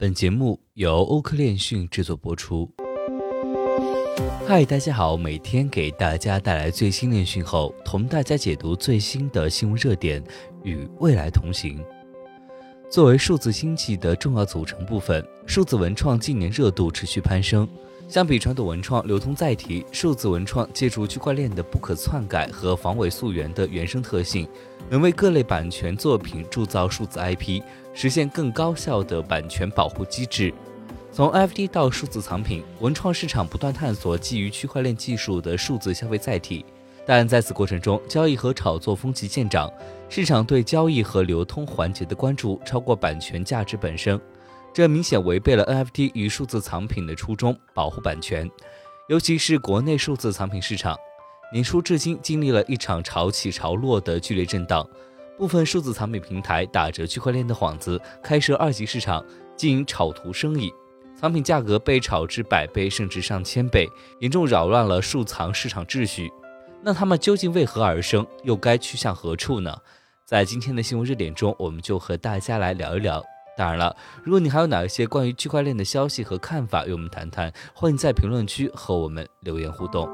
本节目由欧科链讯制作播出。嗨，大家好，每天给大家带来最新链讯后，同大家解读最新的新闻热点，与未来同行。作为数字经济的重要组成部分，数字文创近年热度持续攀升。相比传统文创流通载体，数字文创借助区块链的不可篡改和防伪溯源的原生特性，能为各类版权作品铸造数字 IP，实现更高效的版权保护机制。从 NFT 到数字藏品，文创市场不断探索基于区块链技术的数字消费载体，但在此过程中，交易和炒作风气渐长，市场对交易和流通环节的关注超过版权价值本身。这明显违背了 NFT 与数字藏品的初衷，保护版权。尤其是国内数字藏品市场，年初至今经历了一场潮起潮落的剧烈震荡。部分数字藏品平台打着区块链的幌子，开设二级市场，经营炒图生意，藏品价格被炒至百倍甚至上千倍，严重扰乱了数藏市场秩序。那它们究竟为何而生，又该去向何处呢？在今天的新闻热点中，我们就和大家来聊一聊。当然了，如果你还有哪一些关于区块链的消息和看法与我们谈谈，欢迎在评论区和我们留言互动。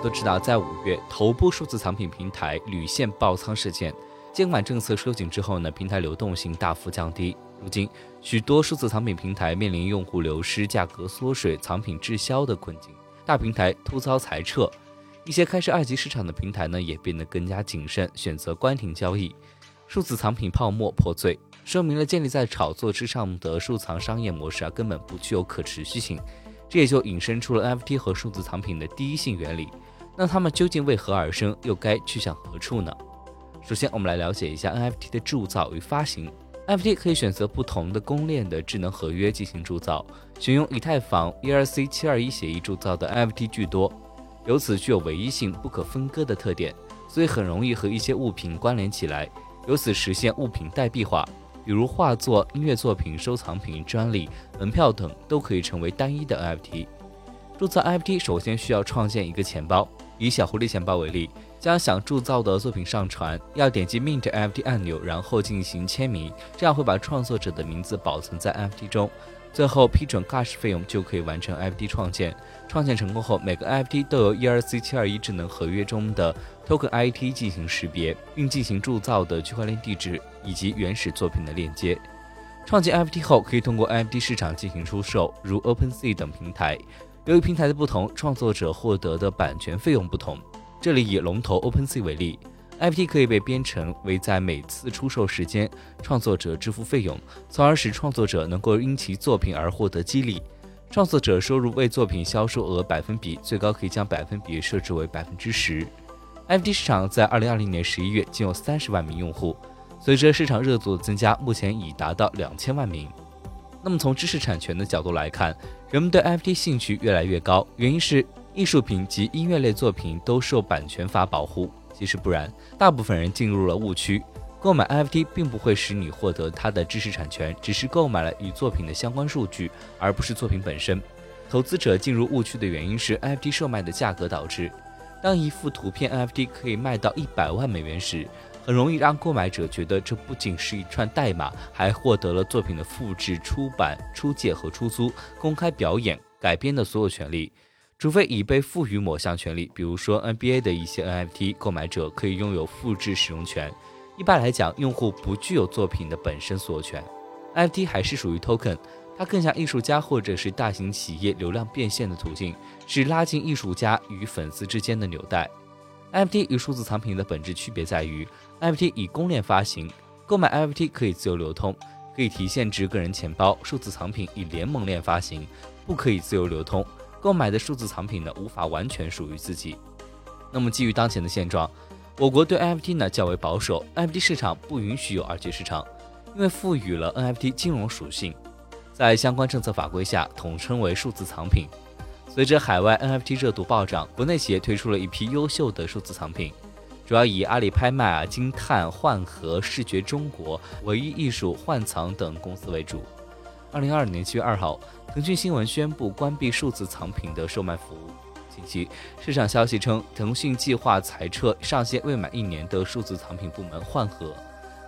都知道，在五月头部数字藏品平台屡现爆仓事件，监管政策收紧之后呢，平台流动性大幅降低。如今，许多数字藏品平台面临用户流失、价格缩水、藏品滞销的困境。大平台突遭裁撤，一些开设二级市场的平台呢也变得更加谨慎，选择关停交易。数字藏品泡沫破碎，说明了建立在炒作之上的数藏商业模式啊根本不具有可持续性。这也就引申出了 NFT 和数字藏品的第一性原理。那它们究竟为何而生，又该去向何处呢？首先，我们来了解一下 NFT 的铸造与发行。NFT 可以选择不同的公链的智能合约进行铸造，选用以太坊 ERC721 协议铸造的 NFT 居多，由此具有唯一性、不可分割的特点，所以很容易和一些物品关联起来，由此实现物品代币化。比如画作、音乐作品、收藏品、专利、门票等都可以成为单一的 NFT。注册 NFT 首先需要创建一个钱包，以小狐狸钱包为例。将想铸造的作品上传，要点击 Mint NFT 按钮，然后进行签名，这样会把创作者的名字保存在 NFT 中。最后批准 Gas 费用就可以完成 NFT 创建。创建成功后，每个 NFT 都由 ERC721 智能合约中的 Token IT 进行识别，并进行铸造的区块链地址以及原始作品的链接。创建 NFT 后，可以通过 NFT 市场进行出售，如 OpenSea 等平台。由于平台的不同，创作者获得的版权费用不同。这里以龙头 OpenSea 为例，NFT 可以被编程为在每次出售时间，创作者支付费用，从而使创作者能够因其作品而获得激励。创作者收入为作品销售额百分比，最高可以将百分比设置为百分之十。NFT 市场在二零二零年十一月仅有三十万名用户，随着市场热度的增加，目前已达到两千万名。那么从知识产权的角度来看，人们对 NFT 兴趣越来越高，原因是。艺术品及音乐类作品都受版权法保护。其实不然，大部分人进入了误区。购买 NFT 并不会使你获得它的知识产权，只是购买了与作品的相关数据，而不是作品本身。投资者进入误区的原因是 NFT 售卖的价格导致。当一幅图片 NFT 可以卖到一百万美元时，很容易让购买者觉得这不仅是一串代码，还获得了作品的复制、出版、出借和出租、公开表演、改编的所有权利。除非已被赋予某项权利，比如说 NBA 的一些 NFT，购买者可以拥有复制使用权。一般来讲，用户不具有作品的本身所有权。NFT 还是属于 token，它更像艺术家或者是大型企业流量变现的途径，是拉近艺术家与粉丝之间的纽带。NFT 与数字藏品的本质区别在于，NFT 以公链发行，购买 NFT 可以自由流通，可以提现至个人钱包；数字藏品以联盟链发行，不可以自由流通。购买的数字藏品呢，无法完全属于自己。那么，基于当前的现状，我国对 NFT 呢较为保守，NFT 市场不允许有二级市场，因为赋予了 NFT 金融属性，在相关政策法规下统称为数字藏品。随着海外 NFT 热度暴涨，国内企业推出了一批优秀的数字藏品，主要以阿里拍卖啊、金探、幻盒、视觉中国、唯一艺术、幻藏等公司为主。二零二二年七月二号。腾讯新闻宣布关闭数字藏品的售卖服务，近期，市场消息称，腾讯计划裁撤上线未满一年的数字藏品部门换核。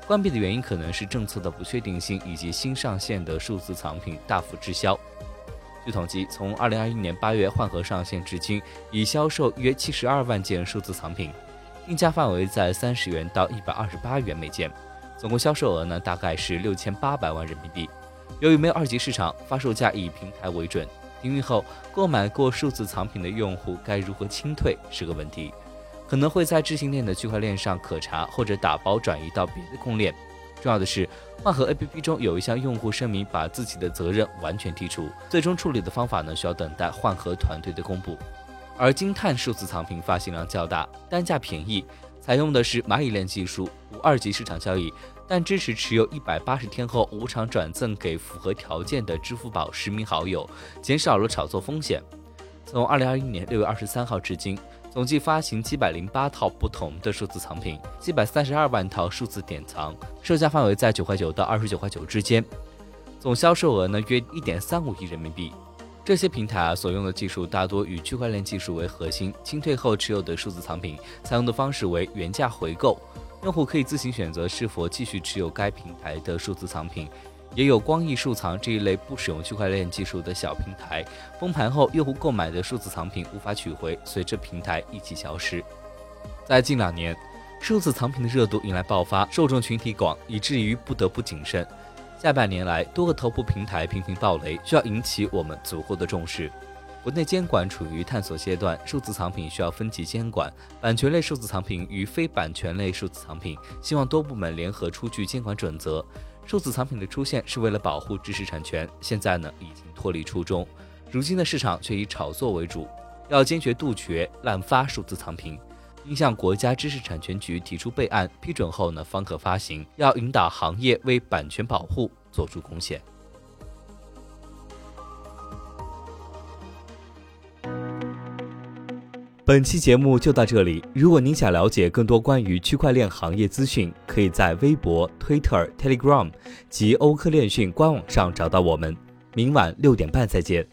关闭的原因可能是政策的不确定性以及新上线的数字藏品大幅滞销。据统计，从2021年8月换核上线至今，已销售约72万件数字藏品，定价范围在30元到128元每件，总共销售额呢大概是6800万人民币。由于没有二级市场，发售价以平台为准。停运后，购买过数字藏品的用户该如何清退是个问题，可能会在智信链的区块链上可查，或者打包转移到别的公链。重要的是，换盒 APP 中有一项用户声明，把自己的责任完全剔除。最终处理的方法呢，需要等待换盒团队的公布。而金碳数字藏品发行量较大，单价便宜，采用的是蚂蚁链技术，无二级市场交易。但支持持有一百八十天后无偿转赠给符合条件的支付宝实名好友，减少了炒作风险。从二零二一年六月二十三号至今，总计发行七百零八套不同的数字藏品，七百三十二万套数字典藏，售价范围在九块九到二十九块九之间，总销售额呢约一点三五亿人民币。这些平台啊所用的技术大多以区块链技术为核心，清退后持有的数字藏品采用的方式为原价回购。用户可以自行选择是否继续持有该平台的数字藏品，也有光翼数藏这一类不使用区块链技术的小平台。封盘后，用户购买的数字藏品无法取回，随着平台一起消失。在近两年，数字藏品的热度迎来爆发，受众群体广，以至于不得不谨慎。下半年来，多个头部平台频频爆雷，需要引起我们足够的重视。国内监管处于探索阶段，数字藏品需要分级监管，版权类数字藏品与非版权类数字藏品，希望多部门联合出具监管准则。数字藏品的出现是为了保护知识产权，现在呢已经脱离初衷，如今的市场却以炒作为主，要坚决杜绝滥发数字藏品，应向国家知识产权局提出备案，批准后呢方可发行，要引导行业为版权保护做出贡献。本期节目就到这里。如果您想了解更多关于区块链行业资讯，可以在微博、Twitter、Telegram 及欧科链讯官网上找到我们。明晚六点半再见。